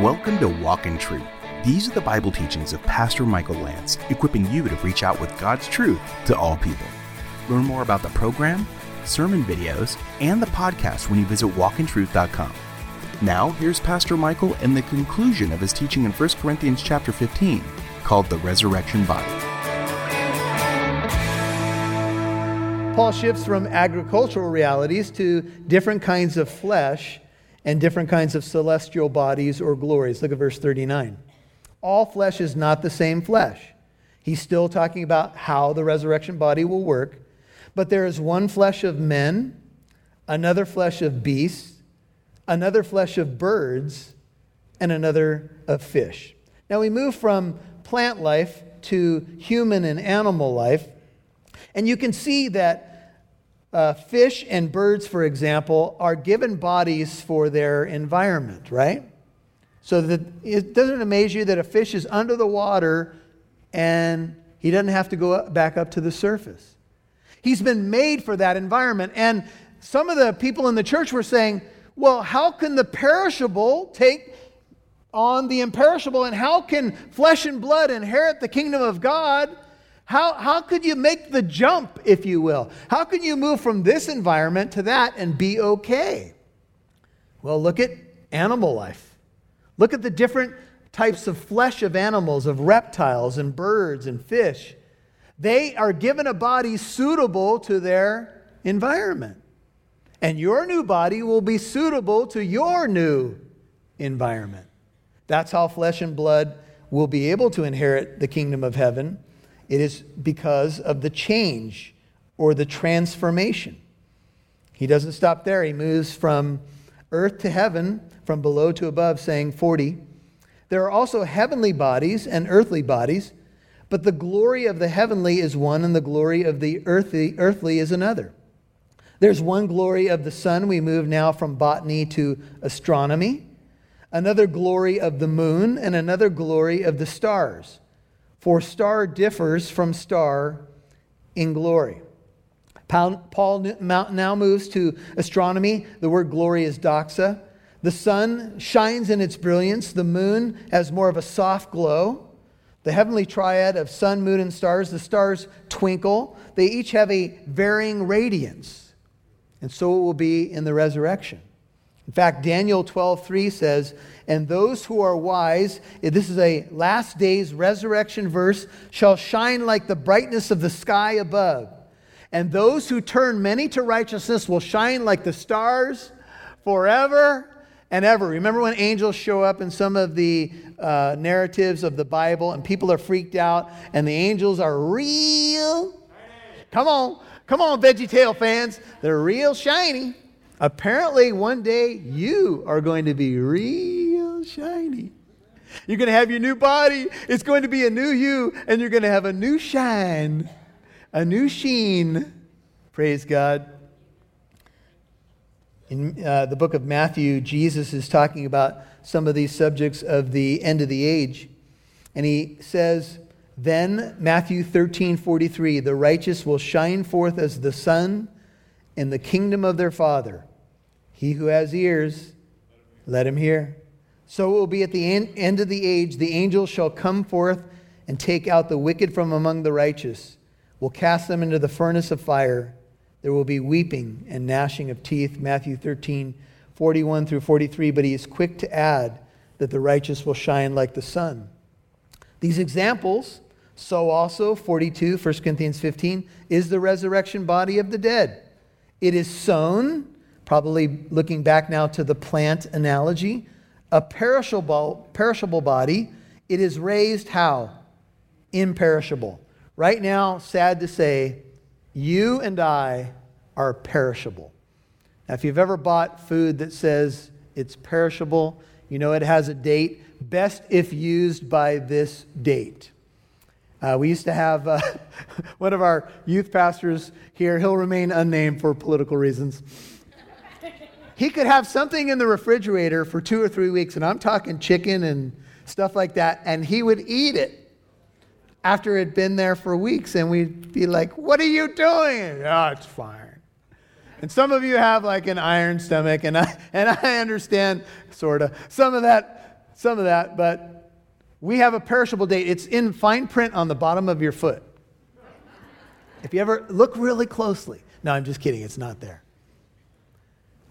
Welcome to Walk in Truth. These are the Bible teachings of Pastor Michael Lance, equipping you to reach out with God's truth to all people. Learn more about the program, sermon videos, and the podcast when you visit walkintruth.com. Now, here's Pastor Michael and the conclusion of his teaching in 1 Corinthians chapter 15, called the resurrection body. Paul shifts from agricultural realities to different kinds of flesh and different kinds of celestial bodies or glories. Look at verse 39. All flesh is not the same flesh. He's still talking about how the resurrection body will work. But there is one flesh of men, another flesh of beasts, another flesh of birds, and another of fish. Now we move from plant life to human and animal life. And you can see that uh, fish and birds, for example, are given bodies for their environment, right? So that it doesn't amaze you that a fish is under the water and he doesn't have to go back up to the surface. He's been made for that environment. And some of the people in the church were saying, well, how can the perishable take on the imperishable? And how can flesh and blood inherit the kingdom of God? How, how could you make the jump, if you will? How can you move from this environment to that and be okay? Well, look at animal life. Look at the different types of flesh of animals, of reptiles and birds and fish. They are given a body suitable to their environment. And your new body will be suitable to your new environment. That's how flesh and blood will be able to inherit the kingdom of heaven it is because of the change or the transformation. He doesn't stop there. He moves from earth to heaven, from below to above, saying 40. There are also heavenly bodies and earthly bodies, but the glory of the heavenly is one, and the glory of the earthly, earthly is another. There's one glory of the sun. We move now from botany to astronomy. Another glory of the moon, and another glory of the stars for star differs from star in glory. Paul now moves to astronomy. The word glory is doxa. The sun shines in its brilliance, the moon has more of a soft glow. The heavenly triad of sun, moon, and stars, the stars twinkle. They each have a varying radiance. And so it will be in the resurrection. In fact, Daniel 12:3 says, "And those who are wise, this is a last days resurrection verse, shall shine like the brightness of the sky above. And those who turn many to righteousness will shine like the stars forever and ever." Remember when angels show up in some of the uh, narratives of the Bible and people are freaked out and the angels are real? Come on. Come on, VeggieTale fans. They're real shiny. Apparently, one day you are going to be real shiny. You're going to have your new body. It's going to be a new you, and you're going to have a new shine, a new sheen. Praise God. In uh, the book of Matthew, Jesus is talking about some of these subjects of the end of the age. And he says, Then, Matthew 13 43, the righteous will shine forth as the sun in the kingdom of their Father. He who has ears, let him hear. So it will be at the end of the age, the angels shall come forth and take out the wicked from among the righteous, will cast them into the furnace of fire. There will be weeping and gnashing of teeth. Matthew 13, 41 through 43. But he is quick to add that the righteous will shine like the sun. These examples, so also 42, 1 Corinthians 15, is the resurrection body of the dead. It is sown probably looking back now to the plant analogy, a perishable, perishable body, it is raised how? Imperishable. Right now, sad to say, you and I are perishable. Now, if you've ever bought food that says it's perishable, you know it has a date, best if used by this date. Uh, we used to have uh, one of our youth pastors here, he'll remain unnamed for political reasons. He could have something in the refrigerator for two or three weeks, and I'm talking chicken and stuff like that, and he would eat it after it had been there for weeks, and we'd be like, What are you doing? Oh, it's fine. And some of you have like an iron stomach, and I, and I understand, sort of, some of that some of that, but we have a perishable date. It's in fine print on the bottom of your foot. If you ever look really closely. No, I'm just kidding. It's not there.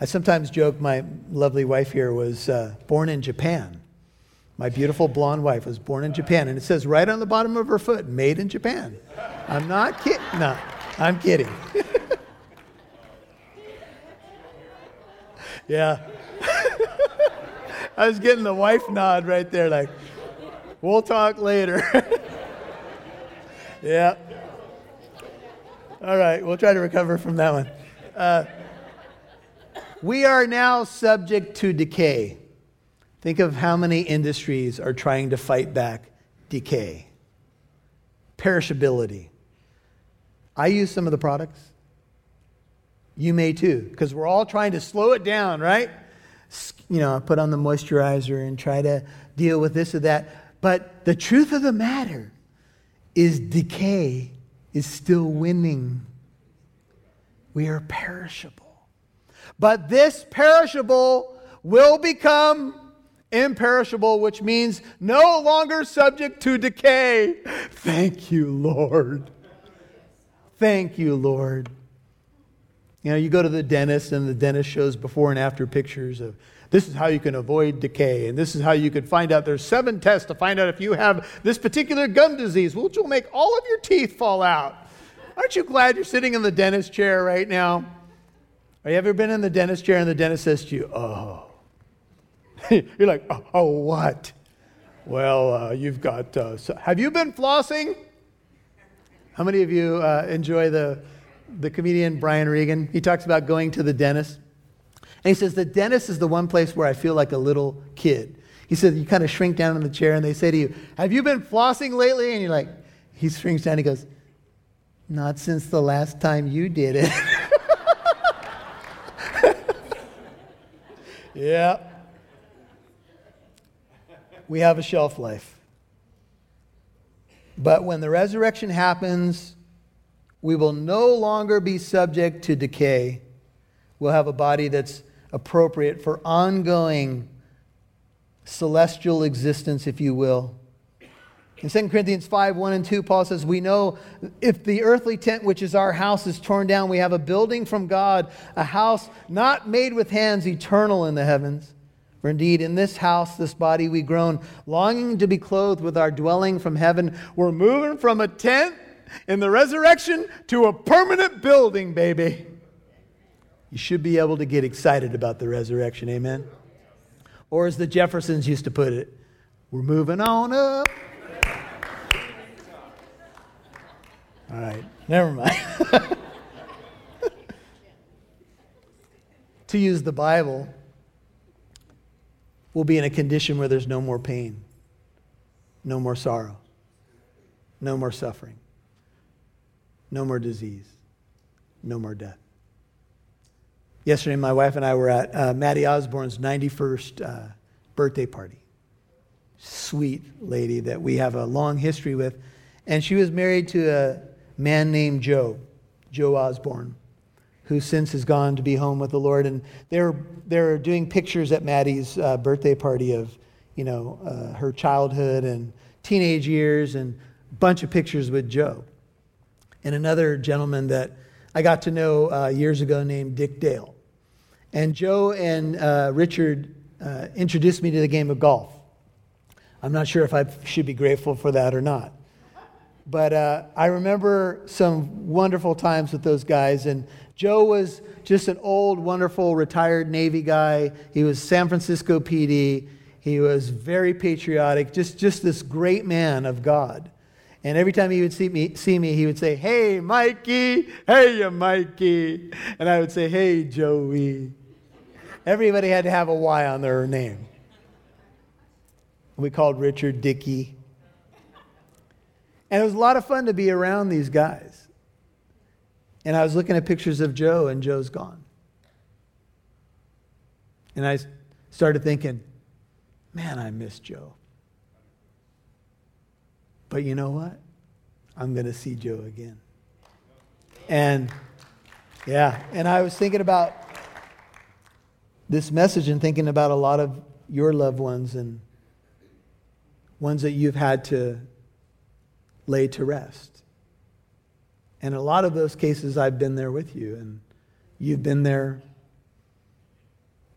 I sometimes joke my lovely wife here was uh, born in Japan. My beautiful blonde wife was born in Japan, and it says right on the bottom of her foot, made in Japan. I'm not kidding. No, I'm kidding. yeah. I was getting the wife nod right there, like, we'll talk later. yeah. All right, we'll try to recover from that one. Uh, we are now subject to decay. Think of how many industries are trying to fight back decay, perishability. I use some of the products. You may too, because we're all trying to slow it down, right? You know, put on the moisturizer and try to deal with this or that. But the truth of the matter is decay is still winning. We are perishable. But this perishable will become imperishable, which means no longer subject to decay. Thank you, Lord. Thank you, Lord. You know, you go to the dentist, and the dentist shows before and after pictures of this is how you can avoid decay, and this is how you can find out. There's seven tests to find out if you have this particular gum disease, which will make all of your teeth fall out. Aren't you glad you're sitting in the dentist chair right now? Have you ever been in the dentist chair and the dentist says to you, Oh, you're like, Oh, oh what? Well, uh, you've got, uh, so, have you been flossing? How many of you uh, enjoy the, the comedian Brian Regan? He talks about going to the dentist. And he says, The dentist is the one place where I feel like a little kid. He said, You kind of shrink down in the chair and they say to you, Have you been flossing lately? And you're like, He shrinks down. He goes, Not since the last time you did it. Yeah. We have a shelf life. But when the resurrection happens, we will no longer be subject to decay. We'll have a body that's appropriate for ongoing celestial existence, if you will. In 2 Corinthians 5 1 and 2, Paul says, We know if the earthly tent, which is our house, is torn down, we have a building from God, a house not made with hands, eternal in the heavens. For indeed, in this house, this body, we groan, longing to be clothed with our dwelling from heaven. We're moving from a tent in the resurrection to a permanent building, baby. You should be able to get excited about the resurrection, amen? Or as the Jeffersons used to put it, we're moving on up. All right, never mind. to use the Bible, we'll be in a condition where there's no more pain, no more sorrow, no more suffering, no more disease, no more death. Yesterday, my wife and I were at uh, Maddie Osborne's 91st uh, birthday party. Sweet lady that we have a long history with. And she was married to a man named Joe, Joe Osborne, who since has gone to be home with the Lord. And they're, they're doing pictures at Maddie's uh, birthday party of, you know, uh, her childhood and teenage years and a bunch of pictures with Joe. And another gentleman that I got to know uh, years ago named Dick Dale. And Joe and uh, Richard uh, introduced me to the game of golf. I'm not sure if I should be grateful for that or not. But uh, I remember some wonderful times with those guys. And Joe was just an old, wonderful, retired Navy guy. He was San Francisco PD. He was very patriotic, just, just this great man of God. And every time he would see me, see me, he would say, Hey, Mikey. Hey, you Mikey. And I would say, Hey, Joey. Everybody had to have a Y on their name. We called Richard Dickey. And it was a lot of fun to be around these guys. And I was looking at pictures of Joe, and Joe's gone. And I started thinking, man, I miss Joe. But you know what? I'm going to see Joe again. And yeah, and I was thinking about this message and thinking about a lot of your loved ones and ones that you've had to lay to rest. And a lot of those cases, I've been there with you, and you've been there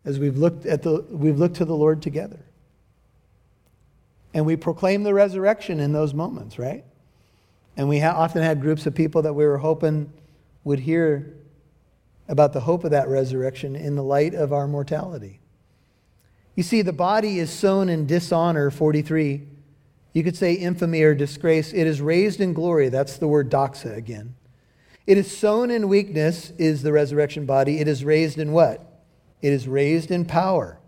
as we've looked, at the, we've looked to the Lord together. And we proclaim the resurrection in those moments, right? And we ha- often had groups of people that we were hoping would hear about the hope of that resurrection in the light of our mortality. You see, the body is sown in dishonor, 43. You could say infamy or disgrace. It is raised in glory. That's the word doxa again. It is sown in weakness, is the resurrection body. It is raised in what? It is raised in power.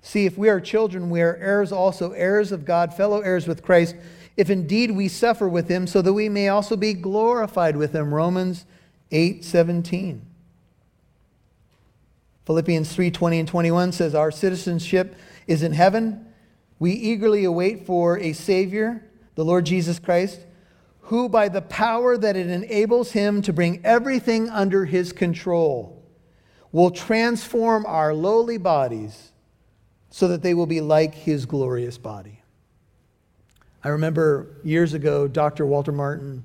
See, if we are children, we are heirs also, heirs of God, fellow heirs with Christ, if indeed we suffer with him, so that we may also be glorified with him. Romans 8 17. Philippians 3 20 and 21 says, Our citizenship is in heaven. We eagerly await for a Savior, the Lord Jesus Christ, who, by the power that it enables him to bring everything under his control, will transform our lowly bodies so that they will be like his glorious body. I remember years ago, Dr. Walter Martin,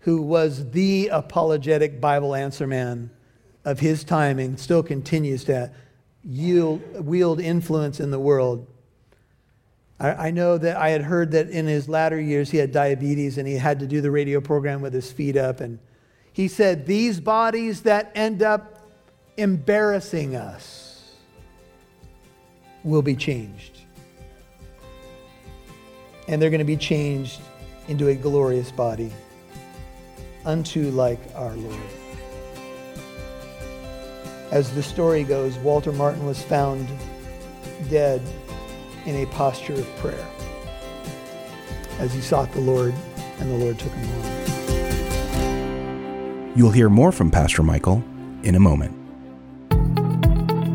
who was the apologetic Bible answer man of his time and still continues to yield, wield influence in the world. I, I know that I had heard that in his latter years he had diabetes and he had to do the radio program with his feet up. And he said, These bodies that end up embarrassing us will be changed. And they're going to be changed into a glorious body, unto like our Lord. As the story goes, Walter Martin was found dead in a posture of prayer as he sought the Lord, and the Lord took him home. You'll hear more from Pastor Michael in a moment.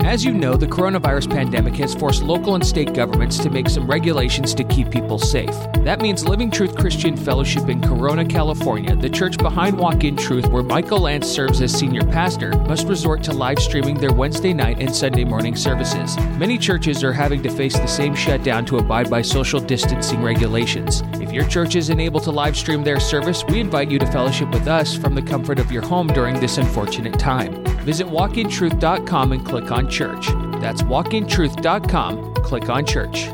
As you know, the coronavirus pandemic has forced local and state governments to make some regulations to keep people safe. That means Living Truth Christian Fellowship in Corona, California, the church behind Walk in Truth, where Michael Lance serves as senior pastor, must resort to live streaming their Wednesday night and Sunday morning services. Many churches are having to face the same shutdown to abide by social distancing regulations. If your church isn't able to live stream their service, we invite you to fellowship with us from the comfort of your home during this unfortunate time. Visit walkintruth.com and click on church. That's walkintruth.com. Click on church.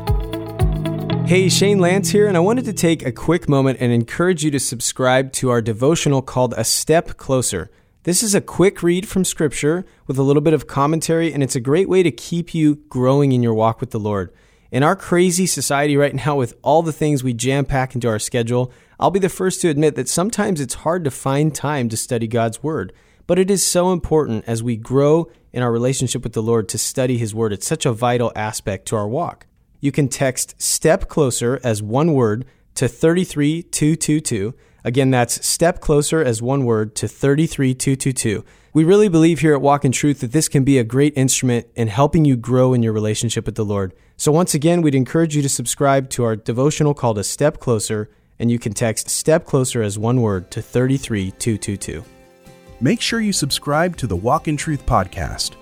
Hey, Shane Lance here, and I wanted to take a quick moment and encourage you to subscribe to our devotional called A Step Closer. This is a quick read from Scripture with a little bit of commentary, and it's a great way to keep you growing in your walk with the Lord. In our crazy society right now, with all the things we jam pack into our schedule, I'll be the first to admit that sometimes it's hard to find time to study God's Word. But it is so important as we grow in our relationship with the Lord to study His Word. It's such a vital aspect to our walk. You can text Step Closer as one word to 33222. Again, that's Step Closer as one word to 33222. We really believe here at Walk in Truth that this can be a great instrument in helping you grow in your relationship with the Lord. So, once again, we'd encourage you to subscribe to our devotional called A Step Closer, and you can text Step Closer as one word to 33222 make sure you subscribe to the Walk in Truth podcast.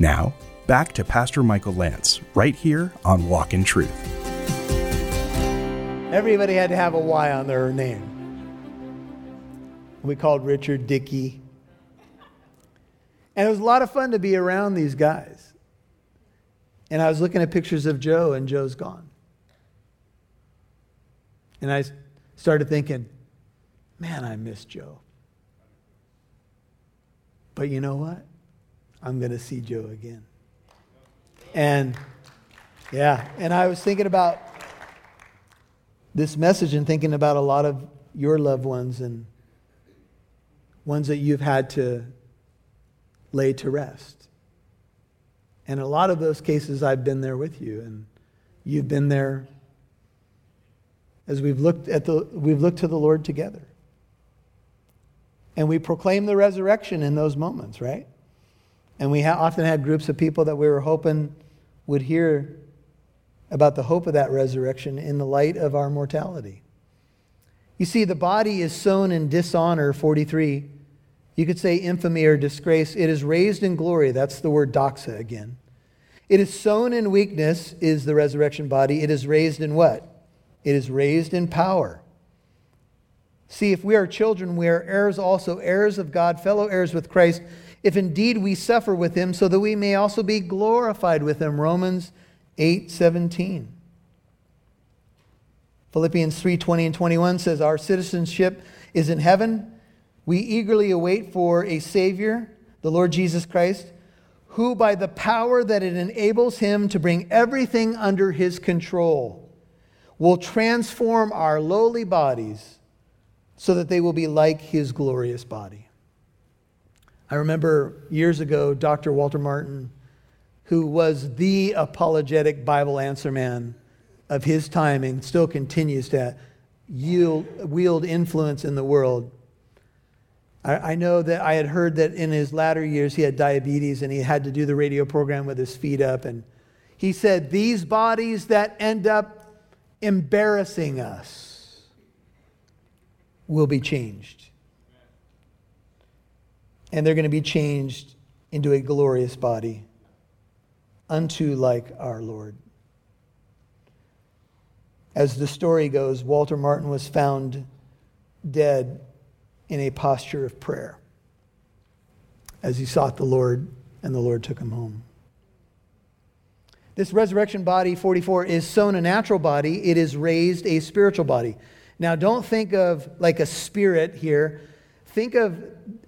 Now, back to Pastor Michael Lance, right here on Walk in Truth. Everybody had to have a Y on their name. We called Richard Dickey. And it was a lot of fun to be around these guys. And I was looking at pictures of Joe, and Joe's gone. And I started thinking, man, I miss Joe. But you know what? I'm going to see Joe again. And yeah, and I was thinking about this message and thinking about a lot of your loved ones and ones that you've had to lay to rest. And a lot of those cases, I've been there with you, and you've been there as we've looked at the we've looked to the Lord together. And we proclaim the resurrection in those moments, right? And we ha- often had groups of people that we were hoping would hear about the hope of that resurrection in the light of our mortality. You see, the body is sown in dishonor, 43. You could say infamy or disgrace. It is raised in glory. That's the word doxa again. It is sown in weakness, is the resurrection body. It is raised in what? It is raised in power. See, if we are children, we are heirs also, heirs of God, fellow heirs with Christ, if indeed we suffer with him, so that we may also be glorified with him. Romans 8 17. Philippians 3 20 and 21 says, Our citizenship is in heaven. We eagerly await for a Savior, the Lord Jesus Christ, who, by the power that it enables him to bring everything under his control, will transform our lowly bodies so that they will be like his glorious body. I remember years ago, Dr. Walter Martin, who was the apologetic Bible answer man of his time and still continues to yield, wield influence in the world. I, I know that I had heard that in his latter years he had diabetes and he had to do the radio program with his feet up. And he said, These bodies that end up embarrassing us will be changed. And they're going to be changed into a glorious body, unto like our Lord. As the story goes, Walter Martin was found dead in a posture of prayer as he sought the Lord, and the Lord took him home. This resurrection body, 44, is sown a natural body, it is raised a spiritual body. Now, don't think of like a spirit here. Think of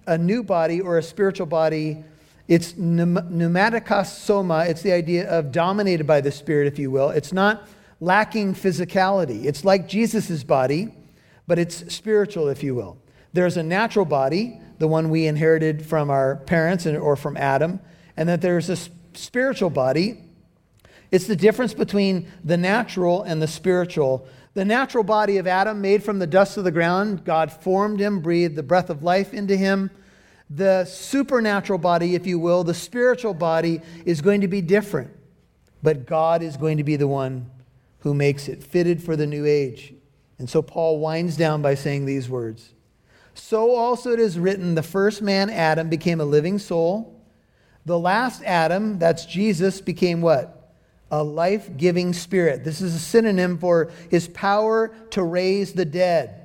a new body or a spiritual body. It's pneumatikos soma. It's the idea of dominated by the Spirit, if you will. It's not lacking physicality. It's like Jesus' body, but it's spiritual, if you will. There's a natural body, the one we inherited from our parents or from Adam, and that there's a spiritual body. It's the difference between the natural and the spiritual. The natural body of Adam, made from the dust of the ground, God formed him, breathed the breath of life into him. The supernatural body, if you will, the spiritual body, is going to be different. But God is going to be the one who makes it fitted for the new age. And so Paul winds down by saying these words So also it is written, the first man, Adam, became a living soul. The last Adam, that's Jesus, became what? A life giving spirit. This is a synonym for his power to raise the dead.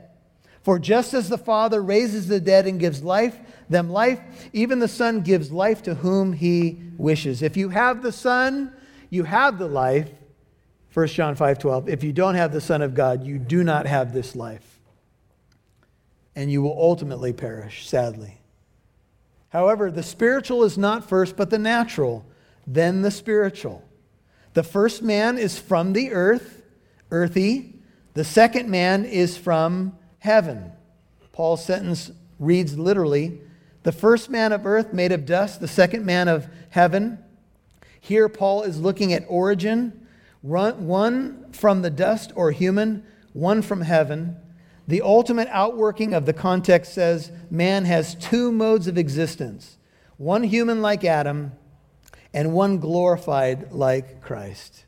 For just as the Father raises the dead and gives life, them life, even the Son gives life to whom he wishes. If you have the Son, you have the life. 1 John 5:12 If you don't have the son of God you do not have this life and you will ultimately perish sadly However the spiritual is not first but the natural then the spiritual The first man is from the earth earthy. The second man is from heaven. Paul's sentence reads literally the first man of earth made of dust the second man of heaven. Here Paul is looking at origin. One from the dust or human, one from heaven. The ultimate outworking of the context says man has two modes of existence one human like Adam, and one glorified like Christ.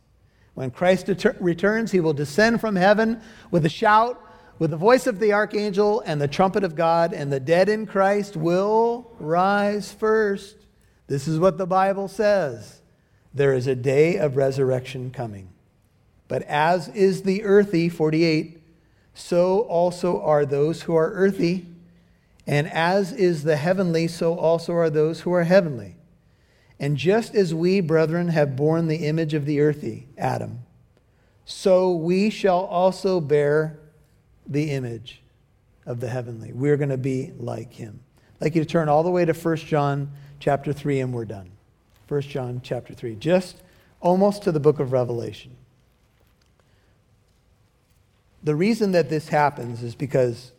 When Christ returns, he will descend from heaven with a shout, with the voice of the archangel and the trumpet of God, and the dead in Christ will rise first. This is what the Bible says. There is a day of resurrection coming. But as is the earthy, 48, so also are those who are earthy. And as is the heavenly, so also are those who are heavenly. And just as we, brethren, have borne the image of the earthy, Adam, so we shall also bear the image of the heavenly. We're going to be like him. I'd like you to turn all the way to 1 John chapter 3, and we're done. 1 John chapter 3, just almost to the book of Revelation. The reason that this happens is because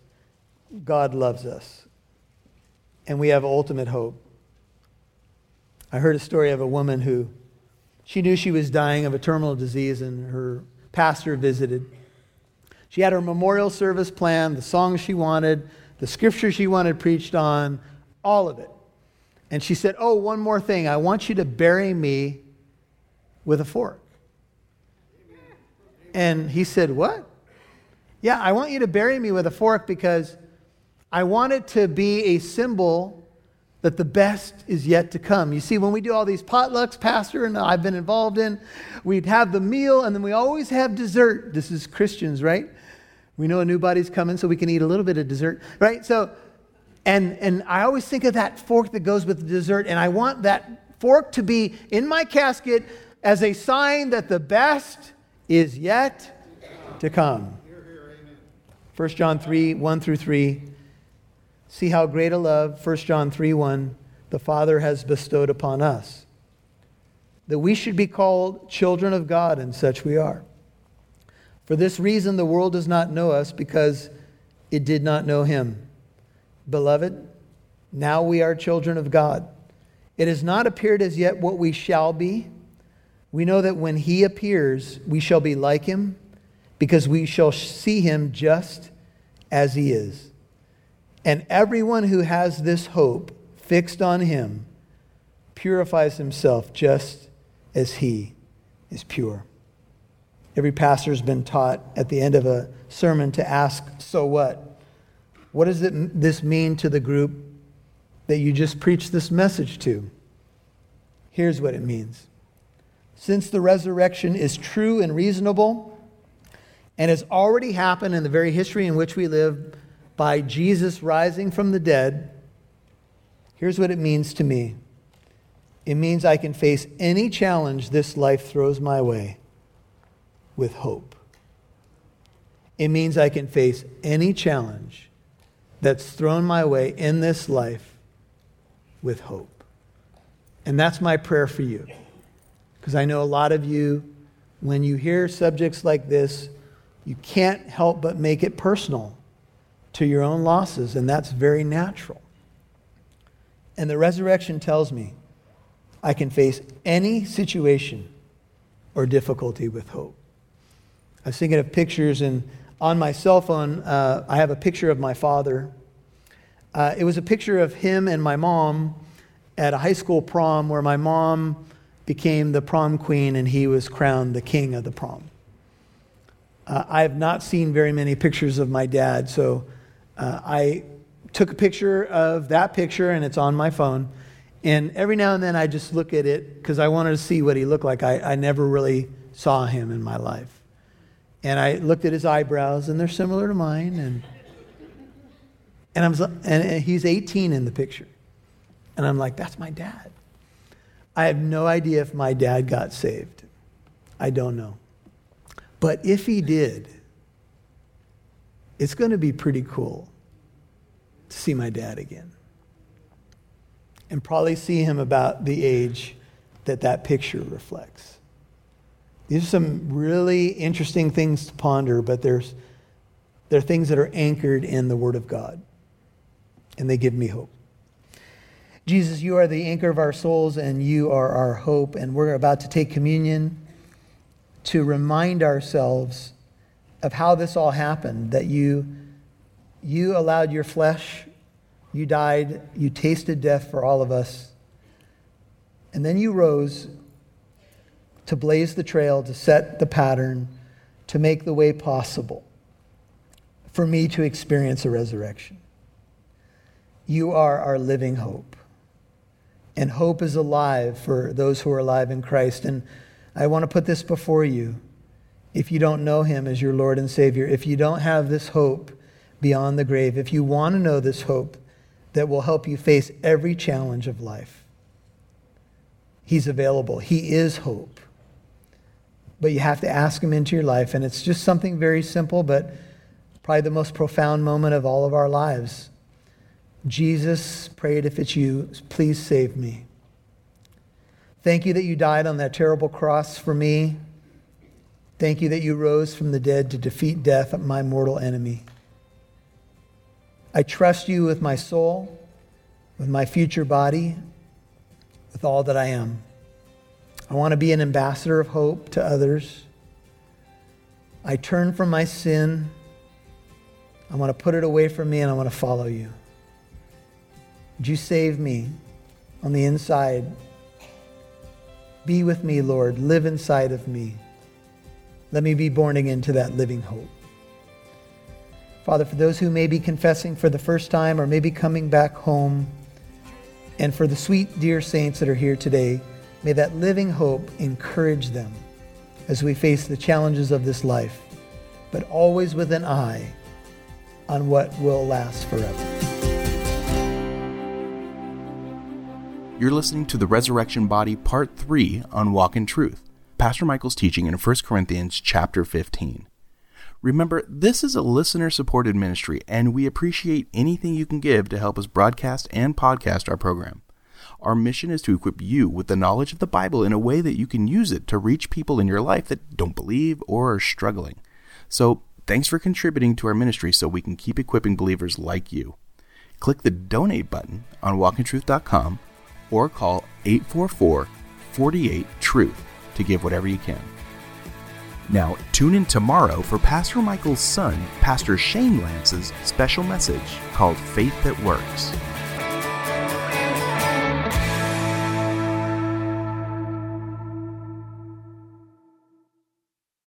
God loves us and we have ultimate hope. I heard a story of a woman who she knew she was dying of a terminal disease and her pastor visited. She had her memorial service planned, the songs she wanted, the scripture she wanted preached on, all of it. And she said, Oh, one more thing. I want you to bury me with a fork. And he said, What? Yeah, I want you to bury me with a fork because I want it to be a symbol that the best is yet to come. You see, when we do all these potlucks, Pastor and I've been involved in, we'd have the meal and then we always have dessert. This is Christians, right? We know a new body's coming, so we can eat a little bit of dessert, right? So, and, and I always think of that fork that goes with the dessert, and I want that fork to be in my casket as a sign that the best is yet to come. 1 John 3 1 through 3. See how great a love, 1 John 3 1, the Father has bestowed upon us. That we should be called children of God, and such we are. For this reason, the world does not know us because it did not know him. Beloved, now we are children of God. It has not appeared as yet what we shall be. We know that when he appears, we shall be like him because we shall see him just as he is. And everyone who has this hope fixed on him purifies himself just as he is pure. Every pastor has been taught at the end of a sermon to ask, So what? What does this mean to the group that you just preached this message to? Here's what it means. Since the resurrection is true and reasonable and has already happened in the very history in which we live, by Jesus rising from the dead, here's what it means to me it means I can face any challenge this life throws my way with hope. It means I can face any challenge that's thrown my way in this life with hope. And that's my prayer for you. Because I know a lot of you, when you hear subjects like this, you can't help but make it personal to your own losses, and that's very natural. And the resurrection tells me I can face any situation or difficulty with hope. I was thinking of pictures, and on my cell phone, uh, I have a picture of my father. Uh, it was a picture of him and my mom at a high school prom where my mom became the prom queen and he was crowned the king of the prom. Uh, I have not seen very many pictures of my dad, so uh, I took a picture of that picture and it's on my phone. And every now and then I just look at it because I wanted to see what he looked like. I, I never really saw him in my life. And I looked at his eyebrows and they're similar to mine. And, and, I'm, and he's 18 in the picture. And I'm like, that's my dad. I have no idea if my dad got saved. I don't know. But if he did, it's going to be pretty cool to see my dad again. And probably see him about the age that that picture reflects. These are some really interesting things to ponder, but there's, they're things that are anchored in the Word of God, and they give me hope. Jesus, you are the anchor of our souls, and you are our hope, and we're about to take communion to remind ourselves of how this all happened that you, you allowed your flesh, you died, you tasted death for all of us, and then you rose to blaze the trail, to set the pattern, to make the way possible for me to experience a resurrection. You are our living hope. And hope is alive for those who are alive in Christ. And I want to put this before you if you don't know him as your Lord and Savior, if you don't have this hope beyond the grave, if you want to know this hope that will help you face every challenge of life, he's available. He is hope. But you have to ask him into your life, and it's just something very simple, but probably the most profound moment of all of our lives. Jesus prayed, if it's you, please save me. Thank you that you died on that terrible cross for me Thank you that you rose from the dead to defeat death, my mortal enemy. I trust you with my soul, with my future body, with all that I am. I want to be an ambassador of hope to others. I turn from my sin. I want to put it away from me and I want to follow you. Would you save me on the inside? Be with me, Lord. Live inside of me. Let me be born again to that living hope. Father, for those who may be confessing for the first time or maybe coming back home, And for the sweet, dear saints that are here today, may that living hope encourage them as we face the challenges of this life, but always with an eye on what will last forever. You're listening to the Resurrection Body Part 3 on Walk in Truth. Pastor Michael's teaching in 1 Corinthians chapter 15. Remember, this is a listener supported ministry, and we appreciate anything you can give to help us broadcast and podcast our program. Our mission is to equip you with the knowledge of the Bible in a way that you can use it to reach people in your life that don't believe or are struggling. So, thanks for contributing to our ministry so we can keep equipping believers like you. Click the donate button on walkintruth.com or call 844 48 Truth to give whatever you can. Now, tune in tomorrow for Pastor Michael's son, Pastor Shane Lance's special message called Faith That Works.